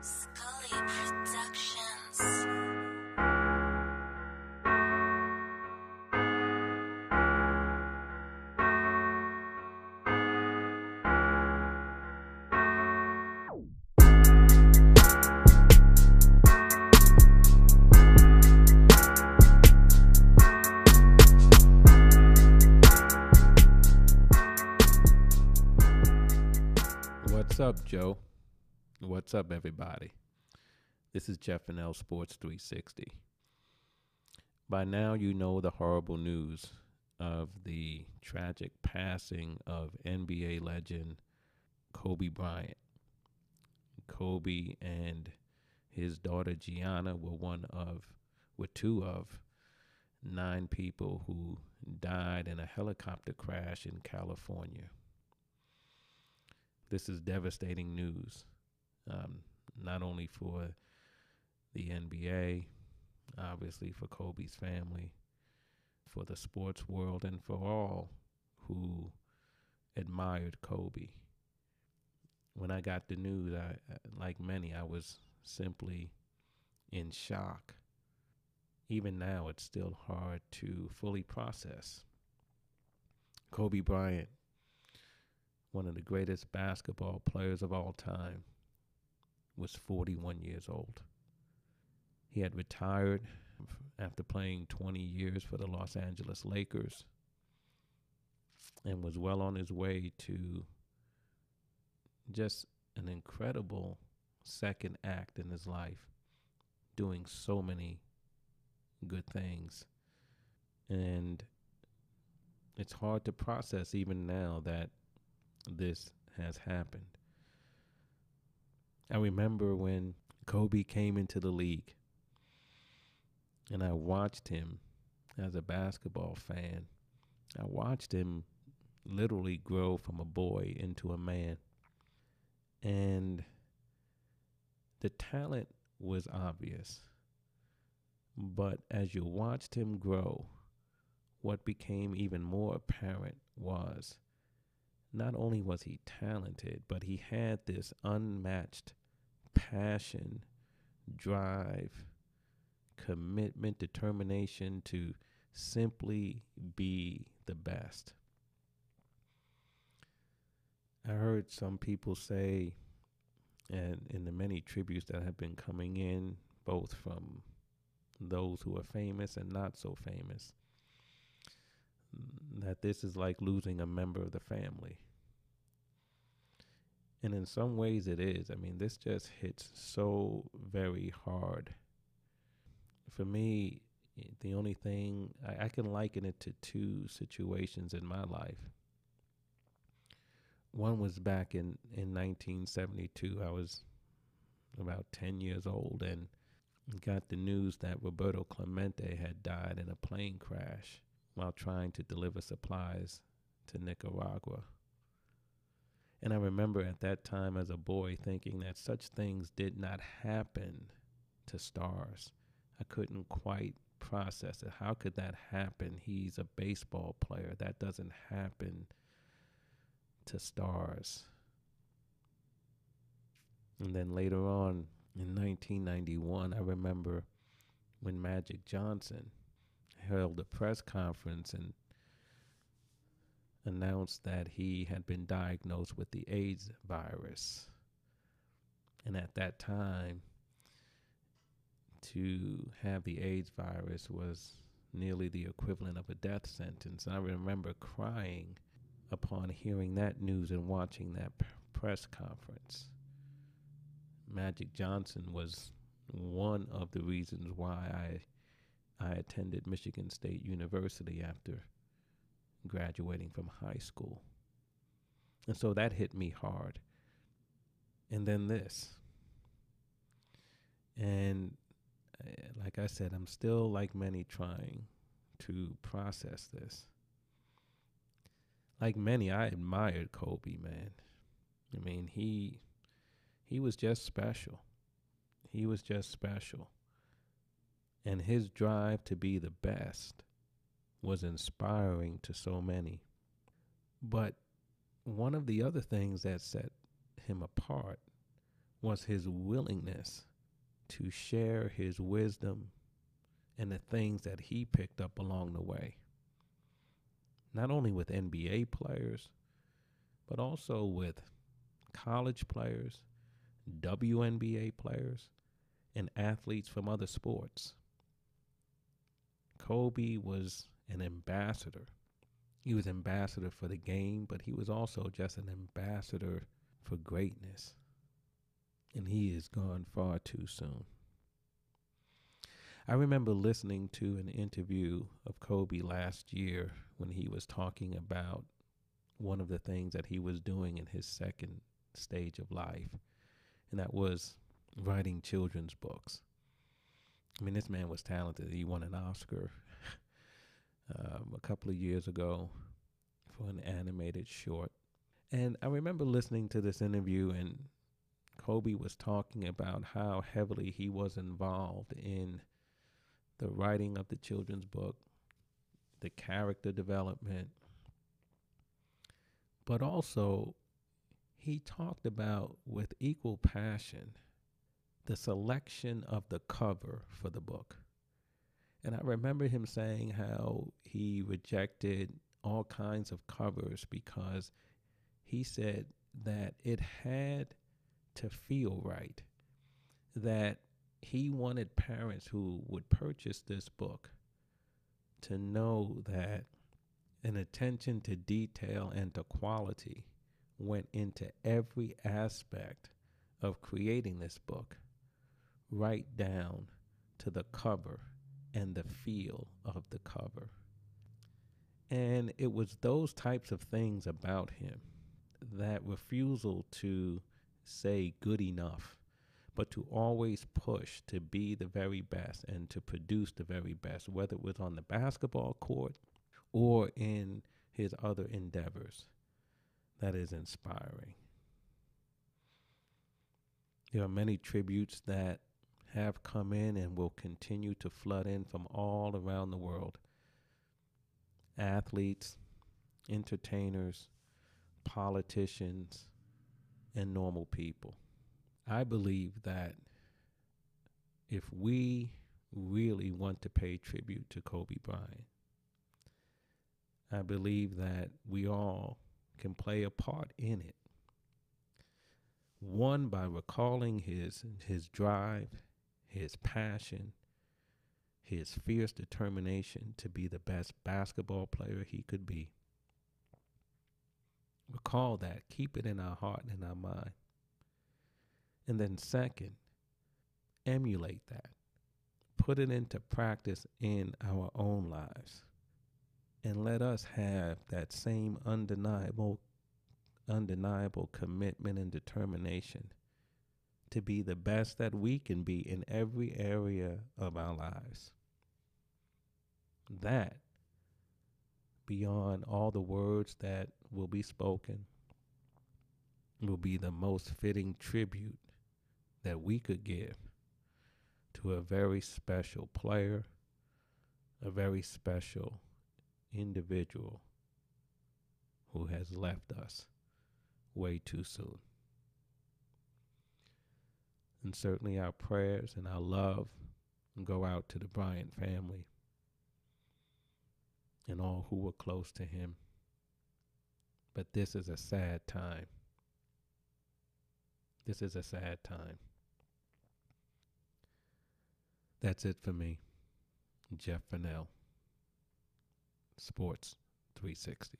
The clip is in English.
Scully Productions. What's up, everybody? This is Jeff Fennell Sports 360. By now, you know the horrible news of the tragic passing of NBA legend Kobe Bryant. Kobe and his daughter Gianna were one of, were two of nine people who died in a helicopter crash in California. This is devastating news, um, not only for the NBA, obviously for Kobe's family, for the sports world, and for all who admired Kobe. When I got the news, I, like many, I was simply in shock. Even now, it's still hard to fully process. Kobe Bryant, one of the greatest basketball players of all time, was 41 years old. He had retired after playing 20 years for the Los Angeles Lakers and was well on his way to just an incredible second act in his life, doing so many good things. And it's hard to process even now that this has happened. I remember when Kobe came into the league and I watched him as a basketball fan. I watched him literally grow from a boy into a man. And the talent was obvious. But as you watched him grow, what became even more apparent was not only was he talented, but he had this unmatched passion, drive, commitment, determination to simply be the best. I heard some people say, and in the many tributes that have been coming in, both from those who are famous and not so famous, that this is like losing a member of the family. And in some ways it is. I mean, this just hits so very hard. For me, eh, the only thing I, I can liken it to two situations in my life. One was back in, in 1972. I was about 10 years old and got the news that Roberto Clemente had died in a plane crash while trying to deliver supplies to Nicaragua. And I remember at that time as a boy thinking that such things did not happen to stars. I couldn't quite process it. How could that happen? He's a baseball player. That doesn't happen to stars. And then later on in 1991, I remember when Magic Johnson held a press conference and announced that he had been diagnosed with the AIDS virus. And at that time, to have the AIDS virus was nearly the equivalent of a death sentence. And I remember crying upon hearing that news and watching that p- press conference. Magic Johnson was one of the reasons why I I attended Michigan State University after graduating from high school. And so that hit me hard. And then this. And uh, like I said, I'm still, like many, trying to process this. Like many, I admired Kobe, man. I mean, he he was just special. He was just special. And his drive to be the best was inspiring to so many. But one of the other things that set him apart was his willingness to share his wisdom and the things that he picked up along the way. Not only with NBA players, but also with college players, WNBA players, and athletes from other sports. Kobe was an ambassador. He was ambassador for the game, but he was also just an ambassador for greatness. And he is gone far too soon. I remember listening to an interview of Kobe last year when he was talking about one of the things that he was doing in his second stage of life, and that was writing children's books. I mean, this man was talented. He won an Oscar um, a couple of years ago for an animated short. And I remember listening to this interview, and Kobe was talking about how heavily he was involved in the writing of the children's book, the character development, but also he talked about with equal passion the selection of the cover for the book. And I remember him saying how he rejected all kinds of covers because he said that it had to feel right. That he wanted parents who would purchase this book to know that an attention to detail and to quality went into every aspect of creating this book, right down to the cover and the feel of the cover. And it was those types of things about him that refusal to say good enough, but to always push to be the very best and to produce the very best, whether it was on the basketball court or in his other endeavors. That is inspiring. There are many tributes that have come in and will continue to flood in from all around the world. Athletes, entertainers, politicians, and normal people. I believe that if we really want to pay tribute to Kobe Bryant, I believe that we all can play a part in it. One by recalling his his drive, his passion, his fierce determination to be the best basketball player he could be. Recall that, keep it in our heart and in our mind. And then, second, emulate that. Put it into practice in our own lives. And let us have that same undeniable, undeniable commitment and determination to be the best that we can be in every area of our lives. That, beyond all the words that will be spoken, will be the most fitting tribute that we could give to a very special player, a very special individual who has left us way too soon. And certainly our prayers and our love go out to the Bryant family and all who were close to him. But this is a sad time. This is a sad time. That's it for me. Jeff Fennell, Sports 360.